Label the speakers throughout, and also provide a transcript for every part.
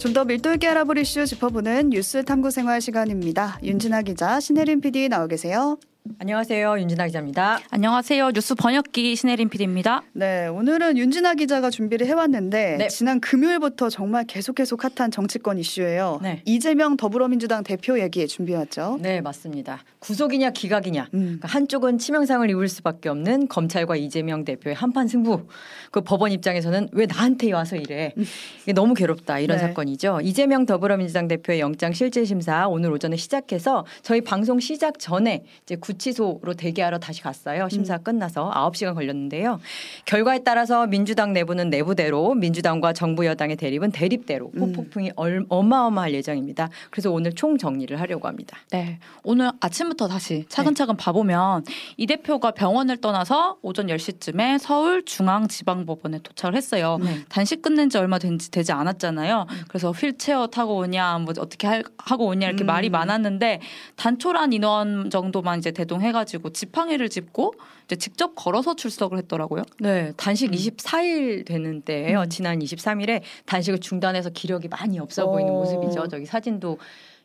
Speaker 1: 좀 더 밀도 있게 알아볼 이슈 짚어보는 뉴스 탐구 생활 시간입니다. 윤진아 기자, 신혜림 PD 나와 계세요.
Speaker 2: 안녕하세요. 윤진아 기자입니다.
Speaker 3: 안녕하세요. 뉴스 번역기 신혜림 PD입니다.
Speaker 1: 네, 오늘은 윤진아 기자가 준비를 해왔는데 네. 지난 금요일부터 정말 계속 계속 핫한 정치권 이슈예요. 네. 이재명 더불어민주당 대표 얘기 준비해왔죠.
Speaker 2: 네, 맞습니다. 구속이냐 기각이냐. 음. 그러니까 한쪽은 치명상을 입을 수밖에 없는 검찰과 이재명 대표의 한판 승부. 그 법원 입장에서는 왜 나한테 와서 이래. 음. 이게 너무 괴롭다 이런 네. 사건이죠. 이재명 더불어민주당 대표의 영장 실질 심사 오늘 오전에 시작해서 저희 방송 시작 전에 이제 구 치소로 대기하러 다시 갔어요. 심사 음. 끝나서 9시간 걸렸는데요. 결과에 따라서 민주당 내부는 내부대로 민주당과 정부 여당의 대립은 대립대로 음. 폭풍이 음. 어마어마할 예정입니다. 그래서 오늘 총 정리를 하려고 합니다.
Speaker 3: 네. 오늘 아침부터 다시 차근차근 네. 봐보면 이 대표가 병원을 떠나서 오전 10시쯤에 서울 중앙지방법원에 도착을 했어요. 네. 단식 끝낸 지 얼마 된지 되지 않았잖아요. 음. 그래서 휠체어 타고 오냐 뭐 어떻게 할, 하고 오냐 이렇게 음. 말이 많았는데 단촐한 인원 정도만 이제 대동해가지고 지팡이를 짚고 이제 직접 걸어서 출석을 했더라고요.
Speaker 2: 네, 단식 음. 24일 되는 때예요. 음. 지난 23일에 단식을 중단해서 기력이 많이 없어 보이는 어. 모습이죠. 저기 사진도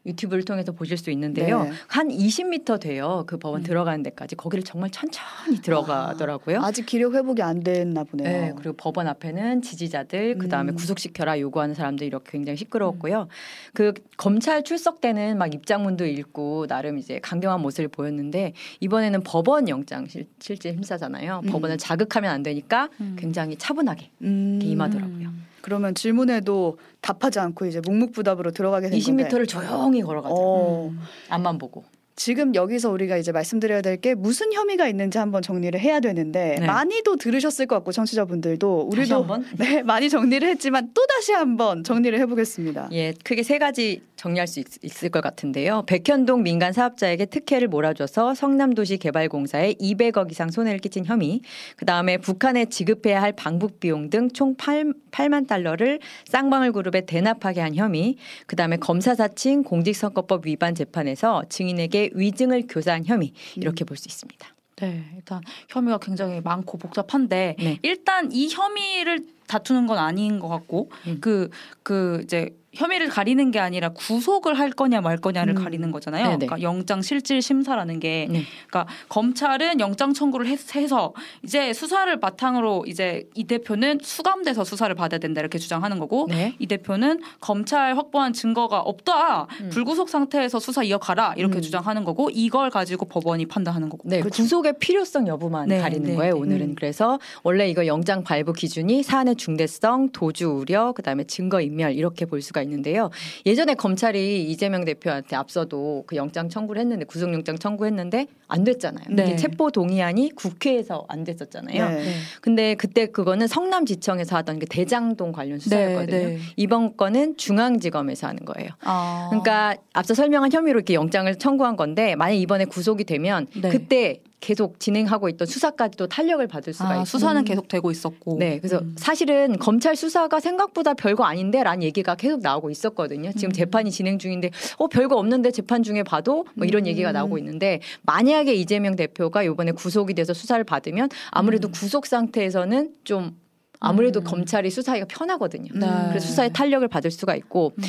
Speaker 2: 유튜브를 통해서 보실 수 있는데요. 네. 한 20m 돼요. 그 법원 음. 들어가는 데까지 거기를 정말 천천히 들어가더라고요.
Speaker 1: 아, 직 기력 회복이 안 됐나 보네요. 네,
Speaker 2: 그리고 법원 앞에는 지지자들 그 다음에 음. 구속시켜라 요구하는 사람들 이렇게 굉장히 시끄러웠고요. 음. 그 검찰 출석 때는 막 입장문도 읽고 나름 이제 강경한 모습을 보였는데 이번에는 법원 영장 실, 실질 심사잖아요. 음. 법원을 자극하면 안 되니까 음. 굉장히 차분하게 음. 임하더라고요.
Speaker 1: 그러면 질문에도 답하지 않고 이제 묵묵부답으로 들어가게 된
Speaker 2: 20m를 건데. 조용히 걸어가죠. 어. 음. 앞만 보고.
Speaker 1: 지금 여기서 우리가 이제 말씀드려야 될 게 무슨 혐의가 있는지 한번 정리를 해야 되는데 네. 많이도 들으셨을 것 같고 청취자분들도 우리도 네 많이 정리를 했지만 또 다시 한번 정리를 해보겠습니다.
Speaker 2: 예, 크게 세 가지 정리할 수 있, 을것 같은데요. 백현동 민간 사업자에게 특혜를 몰아줘서 성남도시 개발공사에 200억 이상 손해를 끼친 혐의, 그 다음에 북한에 지급해야 할 방북 비용 등 총 8, 8만 달러를 쌍방울 그룹에 대납하게 한 혐의, 그 다음에 검사 사칭 공직선거법 위반 재판에서 증인에게 위증을 교사한 혐의 이렇게 음. 볼수 있습니다.
Speaker 3: 네, 일단 혐의가 굉장히 많고 복잡한데 네. 일단 이 혐의를 다투는 건 아닌 것 같고 그그 음. 그 이제 혐의를 가리는 게 아니라 구속을 할 거냐 말 거냐를 음. 가리는 거잖아요. 네네. 그러니까 영장 실질 심사라는 게 네. 그러니까 검찰은 영장 청구를 해서 이제 수사를 바탕으로 이제 이 대표는 수감돼서 수사를 받아야 된다 이렇게 주장하는 거고 네. 이 대표는 검찰 확보한 증거가 없다 음. 불구속 상태에서 수사 이어가라 이렇게 음. 주장하는 거고 이걸 가지고 법원이 판단하는 거고.
Speaker 2: 네, 그렇죠. 구속의 필요성 여부만 네. 가리는 네. 거예요. 오늘은 음. 그래서 원래 이거 영장 발부 기준이 사안의 중대성, 도주 우려, 그다음에 증거 인멸 이렇게 볼 수가 있는데요. 예전에 검찰이 이재명 대표한테 앞서도 그 영장 청구를 했는데 구속영장 청구했는데 안 됐잖아요. 네. 체포 동의안이 국회에서 안 됐었잖아요. 네. 근데 그때 그거는 성남지청에서 하던 게 대장동 관련 수사였거든요. 네. 네. 이번 건은 중앙지검에서 하는 거예요. 아. 그러니까 앞서 설명한 혐의로 이렇게 영장을 청구한 건데 만약 이번에 구속이 되면 네. 그때 계속 진행하고 있던 수사까지도 탄력을 받을 수가 아, 있고
Speaker 3: 수사는 계속 되고 있었고
Speaker 2: 네 그래서 음. 사실은 검찰 수사가 생각보다 별거 아닌데라는 얘기가 계속 나오고 있었거든요 지금 음. 재판이 진행 중인데 어 별거 없는데 재판 중에 봐도 뭐 이런 음. 얘기가 나오고 있는데 만약에 이재명 대표가 이번에 구속이 돼서 수사를 받으면 아무래도 음. 구속 상태에서는 좀 아무래도 음. 검찰이 수사하기가 편하거든요. 네. 그래서 수사에 탄력을 받을 수가 있고 음.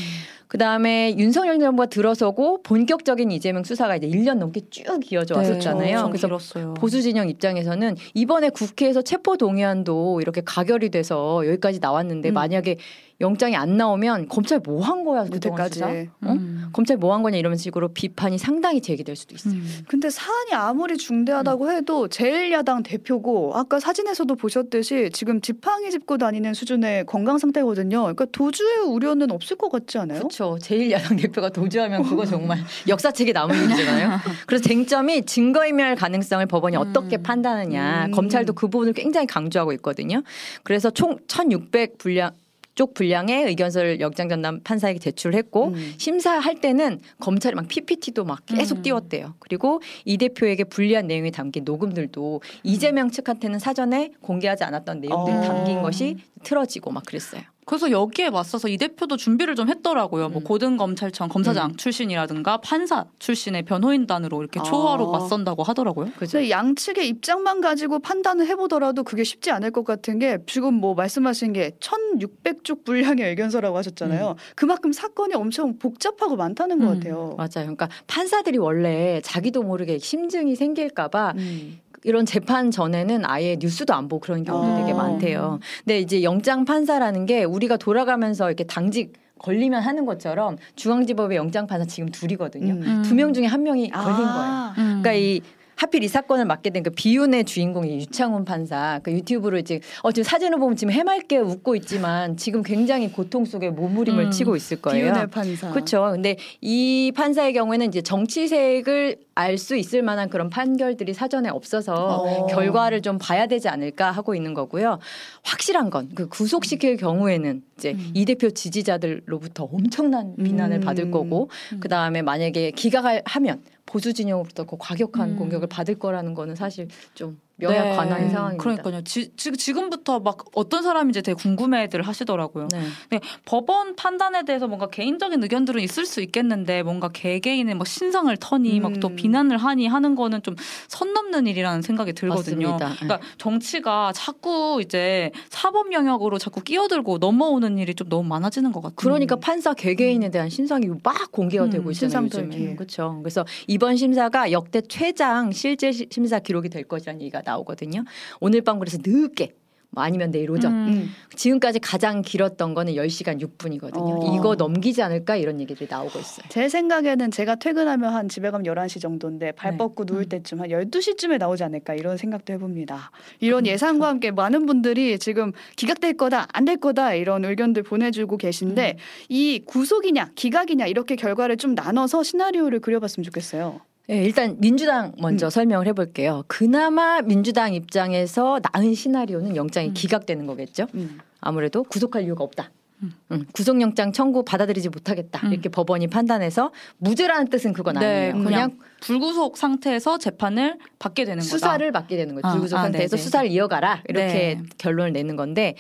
Speaker 2: 그 다음에 윤석열 정부가 들어서고 본격적인 이재명 수사가 이제 1년 넘게 쭉 이어져 네, 왔었잖아요.
Speaker 3: 네, 그래서 길었어요.
Speaker 2: 보수 진영 입장에서는 이번에 국회에서 체포 동의안도 이렇게 가결이 돼서 여기까지 나왔는데 음. 만약에 영장이 안 나오면 검찰 뭐 한 거야 그때까지 어? 음. 검찰 뭐 한 거냐 이런 식으로 비판이 상당히 제기될 수도 있어요. 음.
Speaker 1: 근데 사안이 아무리 중대하다고 음. 해도 제1야당 대표고 아까 사진에서도 보셨듯이 지금 지팡이 짚고 다니는 수준의 건강 상태거든요. 그러니까 도주의 우려는 없을 것 같지 않아요?
Speaker 2: 그 렇죠. 제1야당 대표가 도주하면 그거 정말 역사책에 남은 일이잖아요. 그래서 쟁점이 증거인멸 가능성을 법원이 어떻게 음. 판단하느냐. 음. 검찰도 그 부분을 굉장히 강조하고 있거든요. 그래서 총 1,600 분량 쪽 분량의 의견서를 영장 전담 판사에게 제출했고 음. 심사할 때는 검찰이 막 PPT도 막 계속 음. 띄웠대요. 그리고 이 대표에게 불리한 내용이 담긴 녹음들도 음. 이재명 측한테는 사전에 공개하지 않았던 내용들이 어. 담긴 것이 틀어지고 막 그랬어요.
Speaker 3: 그래서 여기에 맞서서 이 대표도 준비를 좀 했더라고요. 뭐 음. 뭐 고등검찰청 검사장 음. 출신이라든가 판사 출신의 변호인단으로 이렇게 초화로 아. 맞선다고 하더라고요.
Speaker 1: 그래서 양측의 입장만 가지고 판단을 해보더라도 그게 쉽지 않을 것 같은 게 지금 뭐 말씀하신 게 1,600쪽 분량의 의견서라고 하셨잖아요. 음. 그만큼 사건이 엄청 복잡하고 많다는 것 음. 같아요.
Speaker 2: 맞아요. 그러니까 판사들이 원래 자기도 모르게 심증이 생길까봐 음. 이런 재판 전에는 아예 뉴스도 안 보고 그런 경우도 어. 되게 많대요. 근데 이제 영장 판사라는 게 우리가 돌아가면서 이렇게 당직 걸리면 하는 것처럼 중앙지법의 영장 판사 지금 둘이거든요. 음. 두명 중에 한 명이 걸린 아. 거예요. 그러니까 이 하필 이 사건을 맡게 된 그 비운의 주인공이 유창훈 판사 그 유튜브로 이제 어 지금 사진을 보면 지금 해맑게 웃고 있지만 지금 굉장히 고통 속에 몸부림을 음, 치고 있을 거예요.
Speaker 1: 비운의 판사.
Speaker 2: 그렇죠. 근데 이 판사의 경우에는 이제 정치색을 알 수 있을 만한 그런 판결들이 사전에 없어서 어. 결과를 좀 봐야 되지 않을까 하고 있는 거고요. 확실한 건 그 구속시킬 음. 경우에는 이제 음. 이 대표 지지자들로부터 엄청난 비난을 음. 받을 거고 음. 그 다음에 만약에 기각을 하면 보수 진영으로부터 그 과격한 음. 공격을 받을 거라는 거는 사실 좀 명약 네. 관한 상황입니다.
Speaker 3: 그러니까요. 지, 지 금부터 막 어떤 사람인지 되게 궁금해들 하시더라고요. 네. 네. 법원 판단에 대해서 뭔가 개인적인 의견들은 있을 수 있겠는데 뭔가 개개인의 뭐 신상을 터니 음. 막또 비난을 하니 하는 거는 좀 선 넘는 일이라는 생각이 들거든요. 맞습니다. 그러니까 네. 정치가 자꾸 이제 사법 영역으로 자꾸 끼어들고 넘어오는 일이 좀 너무 많아지는 것 같아요.
Speaker 2: 그러니까 판사 개개인에 대한 신상이 막 공개가 음. 되고 있잖아요. 요즘에. 그렇죠. 그래서 이번 심사가 역대 최장 실제 심사 기록이 될 것이라는 얘기가 나오거든요. 오늘 밤 그래서 늦게 뭐 아니면 내일 오전. 음. 음. 지금까지 가장 길었던 거는 10시간 6분이거든요. 어. 이거 넘기지 않을까 이런 얘기들이 나오고 있어요.
Speaker 1: 제 생각에는 제가 퇴근하면 한 집에 가면 11시 정도인데 발 네. 뻗고 누울 음. 때쯤 한 12시쯤에 나오지 않을까 이런 생각도 해봅니다. 이런 그 예상과 함께 많은 분들이 지금 기각될 거다, 안 될 거다 이런 의견들 보내주고 계신데 음. 이 구속이냐, 기각이냐 이렇게 결과를 좀 나눠서 시나리오를 그려봤으면 좋겠어요.
Speaker 2: 네, 일단 민주당 먼저 음. 설명을 해볼게요. 그나마 민주당 입장에서 나은 시나리오는 영장이 음. 기각되는 거겠죠. 음. 아무래도 구속할 이유가 없다. 음. 응, 구속영장 청구 받아들이지 못하겠다 음. 이렇게 법원이 판단해서 무죄라는 뜻은 그건 네, 아니에요.
Speaker 3: 그냥, 그냥, 불구속 상태에서 재판을 받게 되는
Speaker 2: 거다. 수사를 받게 되는 거죠. 아, 불구속 아, 상태에서 네네. 수사를 이어가라 이렇게 네. 결론을 내는 건데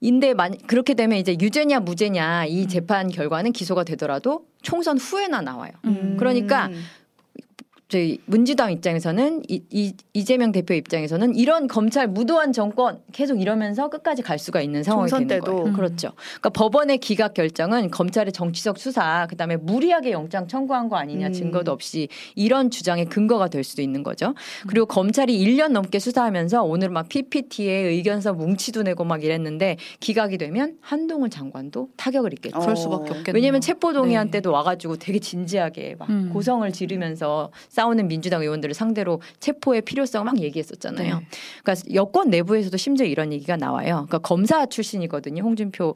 Speaker 2: 인데 만 그렇게 되면 이제 유죄냐 무죄냐 이 음. 재판 결과는 기소가 되더라도 총선 후에나 나와요. 음. 그러니까 저희 문지당 입장에서는 이, 이, 이재명 대표 입장에서는 이런 검찰 무도한 정권 계속 이러면서 끝까지 갈 수가 있는 상황이 되는 때도. 거예요. 음. 그렇죠. 그러니까 법원의 기각 결정은 검찰의 정치적 수사 그다음에 무리하게 영장 청구한 거 아니냐 음. 증거도 없이 이런 주장의 근거가 될 수도 있는 거죠. 그리고 검찰이 1년 넘게 수사하면서 오늘 막 PPT에 의견서 뭉치도 내고 막 이랬는데 기각이 되면 한동훈 장관도 타격을 입겠죠.
Speaker 3: 그럴 수밖에 없겠네요.
Speaker 2: 왜냐하면 체포동의안 네. 때도 와가지고 되게 진지하게 막 음. 고성을 지르면서 싸우는 민주당 의원들을 상대로 체포의 필요성 막 얘기했었잖아요. 네. 그러니까 여권 내부에서도 심지어 이런 얘기가 나와요. 그러니까 검사 출신이거든요. 홍준표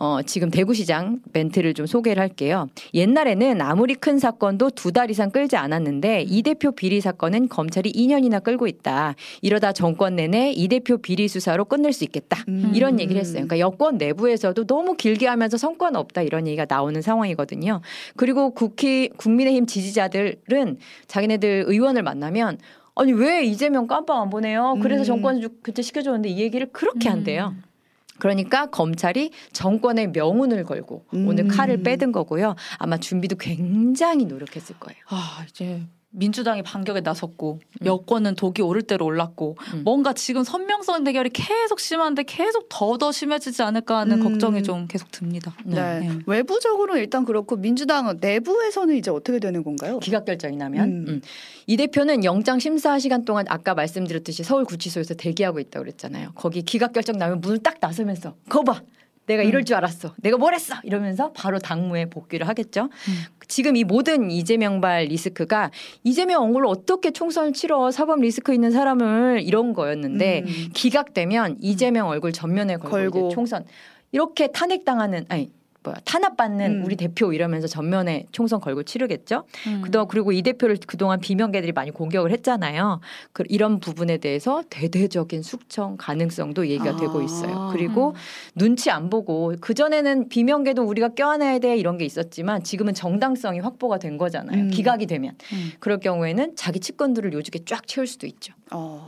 Speaker 2: 어, 지금 대구시장 멘트를 좀 소개를 할게요. 옛날에는 아무리 큰 사건도 두 달 이상 끌지 않았는데 이 대표 비리 사건은 검찰이 2년이나 끌고 있다. 이러다 정권 내내 이 대표 비리 수사로 끝낼 수 있겠다. 음. 이런 얘기를 했어요. 그러니까 여권 내부에서도 너무 길게 하면서 성과는 없다 이런 얘기가 나오는 상황이거든요. 그리고 국회 국민의힘 지지자들은 자기네들 의원을 만나면 아니 왜 이재명 깜빡 안 보내요? 그래서 음. 정권 교체 시켜줬는데 이 얘기를 그렇게 한대요. 음. 그러니까 검찰이 정권의 명운을 걸고 음. 오늘 칼을 빼든 거고요. 아마 준비도 굉장히 노력했을 거예요.
Speaker 3: 아, 이제 민주당이 반격에 나섰고 음. 여권은 독이 오를 대로 올랐고 음. 뭔가 지금 선명성 대결이 계속 심한데 계속 더더 심해지지 않을까 하는 음. 걱정이 좀 계속 듭니다.
Speaker 1: 네. 네. 외부적으로 일단 그렇고 민주당 내부에서는 이제 어떻게 되는 건가요?
Speaker 2: 기각 결정이 나면 음. 음. 이 대표는 영장 심사 시간 동안 아까 말씀드렸듯이 서울 구치소에서 대기하고 있다고 그랬잖아요. 거기 기각 결정 나면 문을 딱 나서면서 거봐 내가 이럴 음. 줄 알았어. 내가 뭘 했어. 이러면서 바로 당무에 복귀를 하겠죠. 음. 지금 이 모든 이재명발 리스크가 이재명 엉굴로 어떻게 총선을 치러 사법 리스크 있는 사람을 이런 거였는데 음. 기각되면 이재명 얼굴 전면에 걸고, 걸고. 총선 이렇게 탄핵당하는 아니 뭐야 탄압받는 음. 우리 대표 이러면서 전면에 총선 걸고 치르겠죠. 음. 그동안 그리고 이 대표를 그동안 비명계들이 많이 공격을 했잖아요. 그 이런 부분에 대해서 대대적인 숙청 가능성도 얘기가 아. 되고 있어요. 그리고 음. 눈치 안 보고 그 전에는 비명계도 우리가 껴안아야 돼 이런 게 있었지만 지금은 정당성이 확보가 된 거잖아요. 음. 기각이 되면 음. 그럴 경우에는 자기 측근들을 요직에 쫙 채울 수도 있죠. 어.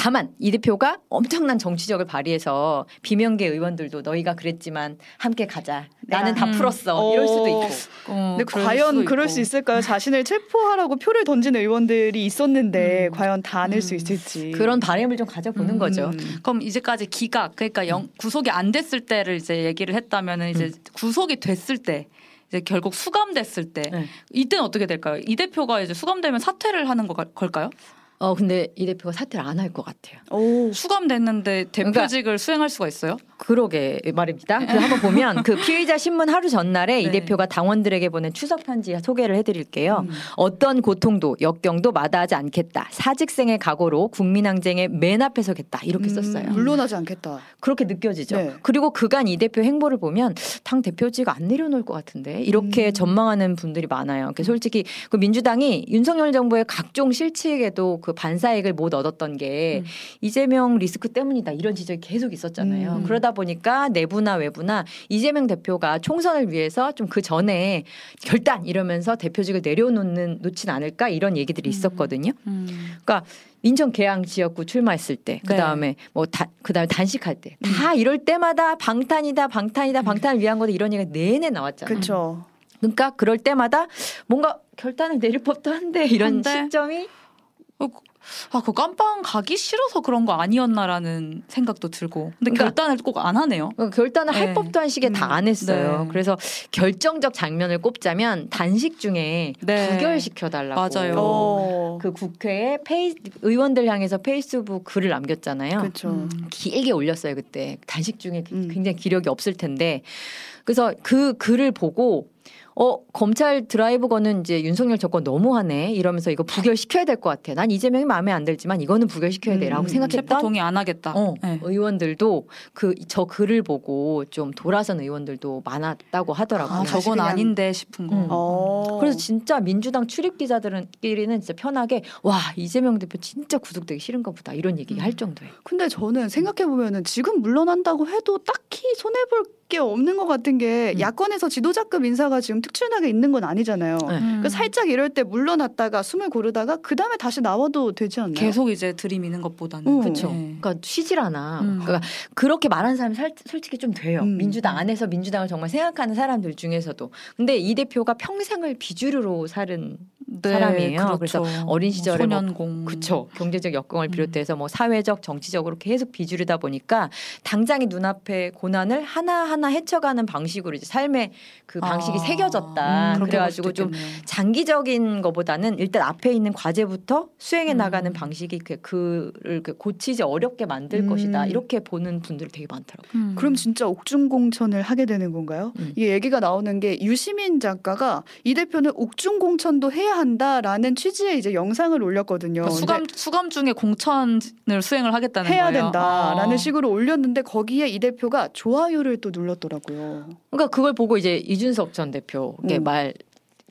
Speaker 2: 다만 이 대표가 엄청난 정치적을 발휘해서 비명계 의원들도 너희가 그랬지만 함께 가자. 나는 다 음. 풀었어. 이럴 수도 있고.
Speaker 1: 어, 근데 과연 그럴 수 있을까요? 자신을 체포하라고 표를 던진 의원들이 있었는데 음. 과연 다 안을 음. 수 있을지.
Speaker 2: 그런 바램을 좀 가져보는 음. 거죠.
Speaker 3: 그럼 이제까지 기각 그러니까 영, 구속이 안 됐을 때를 이제 얘기를 했다면 이제 음. 구속이 됐을 때 이제 결국 수감됐을 때 네. 이때는 어떻게 될까요? 이 대표가 이제 수감되면 사퇴를 하는 거 걸까요?
Speaker 2: 어 근데 이 대표가 사퇴를 안 할 것 같아요.
Speaker 3: 오. 수감됐는데 대표직을 그러니까, 수행할 수가 있어요?
Speaker 2: 그러게 말입니다. 그 한번 보면 그 피의자 신문 하루 전날에 네. 이 대표가 당원들에게 보낸 추석 편지 소개를 해드릴게요. 음. 어떤 고통도 역경도 마다하지 않겠다. 사직생의 각오로 국민항쟁의 맨 앞에 서겠다. 이렇게 음, 썼어요.
Speaker 1: 물러나지 않겠다.
Speaker 2: 그렇게 느껴지죠. 네. 그리고 그간 이 대표 행보를 보면 당 대표직 안 내려놓을 것 같은데 이렇게 음. 전망하는 분들이 많아요. 솔직히 그 민주당이 윤석열 정부의 각종 실책에도 그 반사익을 못 얻었던 게 음. 이재명 리스크 때문이다 이런 지적이 계속 있었잖아요. 음. 그러다 보니까 내부나 외부나 이재명 대표가 총선을 위해서 좀 그 전에 결단 이러면서 대표직을 내려놓는 놓진 않을까 이런 얘기들이 음. 있었거든요. 음. 그러니까 인천 계양 지역구 출마했을 때, 그 다음에 네. 뭐 다, 그 다음에 단식할 때, 다 음. 이럴 때마다 방탄이다, 방탄이다, 방탄을 위한 거다 이런 얘기가 내내 나왔잖아요.
Speaker 1: 그렇죠.
Speaker 2: 그러니까 그럴 때마다 뭔가 결단을 내릴 법도 한데 이런 한데? 시점이
Speaker 3: 어, 아, 그 깜빵 가기 싫어서 그런 거 아니었나라는 생각도 들고. 근데 그러니까, 결단을 꼭 안 하네요.
Speaker 2: 그러니까 결단을 네. 할 법도 한 시기에 음, 다안 했어요. 네. 그래서 결정적 장면을 꼽자면 단식 중에 네. 부결시켜 달라고.
Speaker 3: 맞아요.
Speaker 2: 어. 그 국회에 페이 의원들 향해서 페이스북 글을 남겼잖아요.
Speaker 1: 그렇죠. 음.
Speaker 2: 길게 올렸어요 그때. 단식 중에 음. 굉장히 기력이 없을 텐데. 그래서 그 글을 보고 어 검찰 드라이브 거는 이제 윤석열 정권 너무하네 이러면서 이거 부결시켜야 될 것 같아. 난 이재명이 마음에 안 들지만 이거는 부결시켜야 돼라고 음, 생각했던
Speaker 3: 동의 안 하겠다.
Speaker 2: 어, 네. 의원들도 그 저 글을 보고 좀 돌아선 의원들도 많았다고 하더라고요.
Speaker 3: 아, 저건 그냥... 아닌데 싶은 거. 음.
Speaker 2: 어. 그래서 진짜 민주당 출입 기자들은끼리는 진짜 편하게 와 이재명 대표 진짜 구속되기 싫은가 보다 이런 얘기 음. 할 정도예요.
Speaker 1: 근데 저는 생각해 보면은 지금 물러난다고 해도 딱히 손해 볼 게 없는 것 같은 게 음. 야권에서 지도자급 인사가 지금 특출나게 있는 건 아니잖아요. 네. 음. 그 살짝 이럴 때 물러났다가 숨을 고르다가 그 다음에 다시 나와도 되지 않나요?
Speaker 3: 계속 이제 들이미는 것보다는
Speaker 2: 어. 그렇죠. 네. 그러니까 쉬질 않아. 음. 그러니까 그렇게 말하는 사람이 살, 솔직히 좀 돼요. 음. 민주당 안에서 민주당을 정말 생각하는 사람들 중에서도. 근데 이 대표가 평생을 비주류로 살은 네, 사람이에요. 그렇죠. 그래서 어린 시절에
Speaker 3: 뭐 소년공
Speaker 2: 뭐, 그쵸 경제적 역경을 음. 비롯해서 뭐 사회적 정치적으로 계속 비주류다 보니까 당장의 눈앞에 고난을 하나 하나 헤쳐가는 방식으로 이제 삶의 그 방식이 아. 새겨졌다. 음, 그래가지고 좀 장기적인 것보다는 일단 앞에 있는 과제부터 수행해 음. 나가는 방식이 그 그를 고치지 어렵게 만들 음. 것이다. 이렇게 보는 분들이 되게 많더라고요.
Speaker 1: 음. 그럼 진짜 옥중공천을 하게 되는 건가요? 음. 이 얘기가 나오는 게 유시민 작가가 이 대표는 옥중공천도 해야 한다라는 취지의 이제 영상을 올렸거든요.
Speaker 3: 그러니까 수감 수감 중에 공천을 수행을 하겠다는
Speaker 1: 해야
Speaker 3: 거예요.
Speaker 1: 된다라는 아. 식으로 올렸는데 거기에 이 대표가 좋아요를 또 눌렀더라고요.
Speaker 2: 그러니까 그걸 보고 이제 이준석 전 대표께 음. 말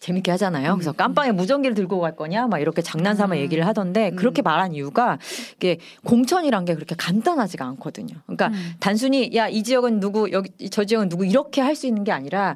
Speaker 2: 재밌게 하잖아요. 그래서 음. 깜빵에 무전기를 들고 갈 거냐 막 이렇게 장난삼아 음. 얘기를 하던데 그렇게 말한 이유가 이게 공천이란 게 그렇게 간단하지가 않거든요. 그러니까 음. 단순히 야 이 지역은 누구 여기 저 지역은 누구 이렇게 할 수 있는 게 아니라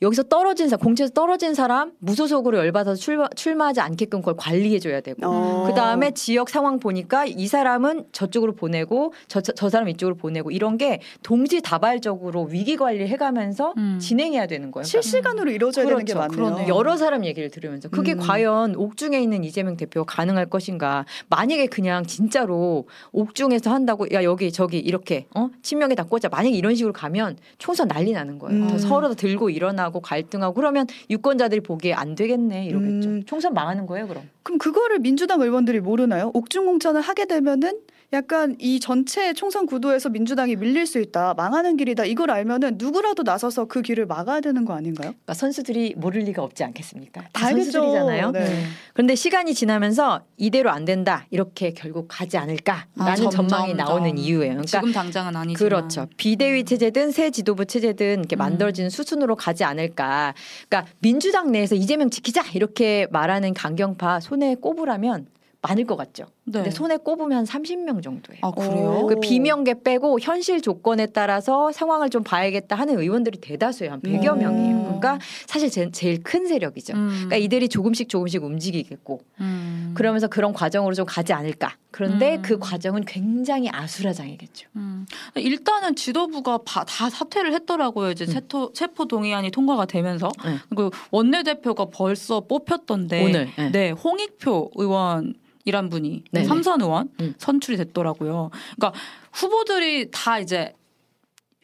Speaker 2: 여기서 떨어진 사람, 공채에서 떨어진 사람 무소속으로 열받아서 출마, 출마하지 않게끔 그걸 관리해줘야 되고, 어. 그 다음에 지역 상황 보니까 이 사람은 저쪽으로 보내고 저, 저 사람 이쪽으로 보내고 이런 게 동시다발적으로 위기 관리 해가면서 음. 진행해야 되는 거예요.
Speaker 1: 실시간으로 그러니까. 이루어져야 그렇죠. 되는 게 그렇죠. 맞네요.
Speaker 2: 그러네요. 여러 사람 얘기를 들으면서 그게 음. 과연 옥중에 있는 이재명 대표가 가능할 것인가? 만약에 그냥 진짜로 옥중에서 한다고 야 여기 저기 이렇게 어 친명에 다 꽂아 만약에 이런 식으로 가면 총선 난리 나는 거예요. 음. 서로 다 들고 일어나. 하고 갈등하고 그러면 유권자들이 보기에 안 되겠네 이러겠죠. 음. 총선 망하는 거예요, 그럼.
Speaker 1: 그럼 그거를 민주당 의원들이 모르나요? 옥중 공천을 하게 되면은 약간 이 전체 총선 구도에서 민주당이 밀릴 수 있다, 망하는 길이다. 이걸 알면은 누구라도 나서서 그 길을 막아야 되는 거 아닌가요?
Speaker 2: 그러니까 선수들이 모를 리가 없지 않겠습니까? 다 선수들이잖아요. 네. 그런데 시간이 지나면서 이대로 안 된다 이렇게 결국 가지 않을까라는 아, 전망이 나오는 이유예요.
Speaker 3: 그러니까 지금 당장은 아니지
Speaker 2: 그렇죠. 비대위 체제든 새 지도부 체제든 이렇게 음. 만들어지는 수순으로 가지 않을까. 그러니까 민주당 내에서 이재명 지키자 이렇게 말하는 강경파 손에 꼽으라면 많을 것 같죠. 네. 근데 손에 꼽으면 한 30명 정도예요.
Speaker 3: 아 그래요?
Speaker 2: 그 비명계 빼고 현실 조건에 따라서 상황을 좀 봐야겠다 하는 의원들이 대다수예요. 한 100여 음. 명이에요. 그러니까 사실 제, 제일 큰 세력이죠. 음. 그러니까 이들이 조금씩 조금씩 움직이겠고 음. 그러면서 그런 과정으로 좀 가지 않을까. 그런데 음. 그 과정은 굉장히 아수라장이겠죠.
Speaker 3: 음. 일단은 지도부가 다 사퇴를 했더라고요. 이제 체포, 체포 동의안이 통과가 되면서 네. 그리고 원내대표가 벌써 뽑혔던데 오늘 네. 네 홍익표 의원 이란 분이 네네. 삼선 의원 음. 선출이 됐더라고요. 그러니까 후보들이 다 이제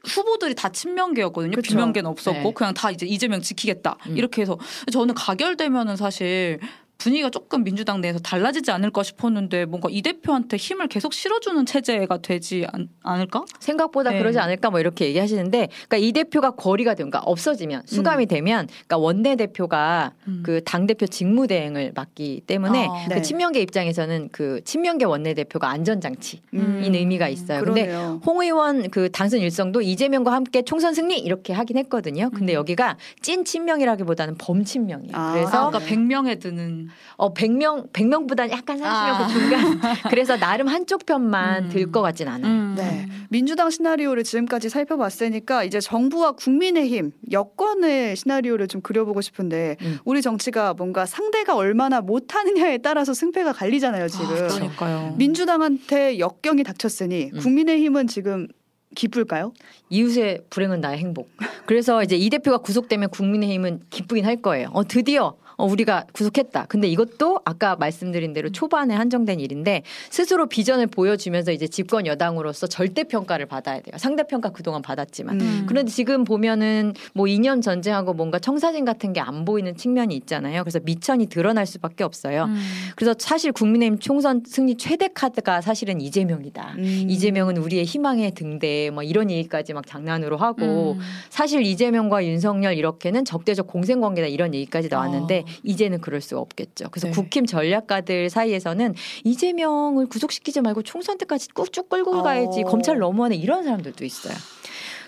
Speaker 3: 후보들이 다 친명계였거든요. 비명계는 없었고 네. 그냥 다 이제 이재명 지키겠다 음. 이렇게 해서 저는 가결되면은 사실 분위기가 조금 민주당 내에서 달라지지 않을까 싶었는데 뭔가 이 대표한테 힘을 계속 실어주는 체제가 되지 않, 을까
Speaker 2: 생각보다 네. 그러지 않을까 뭐 이렇게 얘기하시는데 그러니까 이 대표가 거리가 되면 그러니까 없어지면 수감이 음. 되면 그러니까 원내 대표가 음. 그당 대표 직무 대행을 맡기 때문에 아, 그 네. 친명계 입장에서는 그 친명계 원내 대표가 안전 장치인 음. 의미가 있어요. 그런데 홍 의원 그 당선 일성도 이재명과 함께 총선 승리 이렇게 하긴 했거든요. 근데 음. 여기가 찐 친명이라기보다는 범친명이에요. 아,
Speaker 3: 그래서 아까 100명에 드는
Speaker 2: 어 100명 100명보다는 약간 30명 아. 그 중간 그래서 나름 한쪽 편만 음. 들것 같진 않아요. 음.
Speaker 1: 네. 민주당 시나리오를 지금까지 살펴봤으니까 이제 정부와 국민의힘 여권의 시나리오를 좀 그려보고 싶은데 음. 우리 정치가 뭔가 상대가 얼마나 못하느냐에 따라서 승패가 갈리잖아요 지금. 아,
Speaker 3: 그러니까요.
Speaker 1: 민주당한테 역경이 닥쳤으니 음. 국민의힘은 지금 기쁠까요?
Speaker 2: 이웃의 불행은 나의 행복. 그래서 이제 이 대표가 구속되면 국민의힘은 기쁘긴 할 거예요. 어 드디어 어, 우리가 구속했다. 근데 이것도 아까 말씀드린 대로 초반에 한정된 일인데 스스로 비전을 보여주면서 이제 집권 여당으로서 절대 평가를 받아야 돼요. 상대 평가 그동안 받았지만. 음. 그런데 지금 보면은 뭐 이념 전쟁하고 뭔가 청사진 같은 게 안 보이는 측면이 있잖아요. 그래서 미천이 드러날 수밖에 없어요. 음. 그래서 사실 국민의힘 총선 승리 최대 카드가 사실은 이재명이다. 음. 이재명은 우리의 희망의 등대 뭐 이런 얘기까지 막 장난으로 하고 음. 사실 이재명과 윤석열 이렇게는 적대적 공생 관계다 이런 얘기까지 나왔는데 어. 이제는 그럴 수가 없겠죠. 그래서 네. 국힘 전략가들 사이에서는 이재명을 구속시키지 말고 총선 때까지 꾹쭉 끌고 어. 가야지 검찰 넘어오네 이런 사람들도 있어요.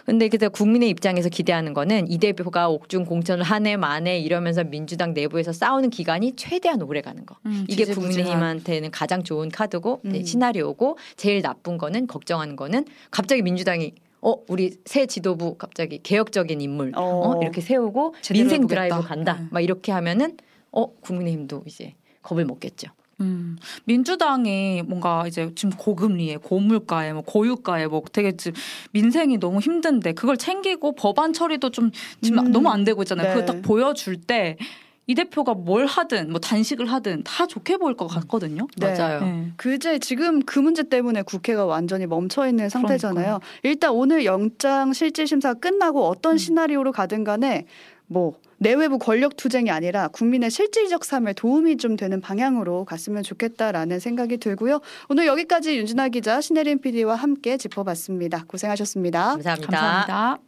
Speaker 2: 근데 그래서 국민의 입장에서 기대하는 거는 이 대표가 옥중 공천을 한 해 만에 이러면서 민주당 내부에서 싸우는 기간이 최대한 오래 가는 거. 음, 이게 국민의힘한테는 가장 좋은 카드고 네, 음. 시나리오고 제일 나쁜 거는 걱정하는 거는 갑자기 민주당이 어 우리 새 지도부 갑자기 개혁적인 인물 어, 어 이렇게 세우고 민생. 드라이브 간다 네. 막 이렇게 하면은 어 국민의힘도 이제 겁을 먹겠죠.
Speaker 3: 음, 민주당이 뭔가 이제 지금 고금리에 고물가에 뭐 고유가에 뭐 되게 지금 민생이 너무 힘든데 그걸 챙기고 법안 처리도 좀 지금 음, 너무 안 되고 있잖아요. 네. 그걸 딱 보여줄 때 이 대표가 뭘 하든 뭐 단식을 하든 다 좋게 보일 것 같거든요.
Speaker 1: 네. 맞아요. 네. 그제 지금 그 문제 때문에 국회가 완전히 멈춰 있는 상태잖아요. 그러니까. 일단 오늘 영장 실질 심사 끝나고 어떤 음. 시나리오로 가든 간에 뭐 내외부 권력 투쟁이 아니라 국민의 실질적 삶에 도움이 좀 되는 방향으로 갔으면 좋겠다라는 생각이 들고요. 오늘 여기까지 윤진아 기자, 신혜림 PD와 함께 짚어봤습니다. 고생하셨습니다
Speaker 2: 감사합니다.
Speaker 3: 감사합니다.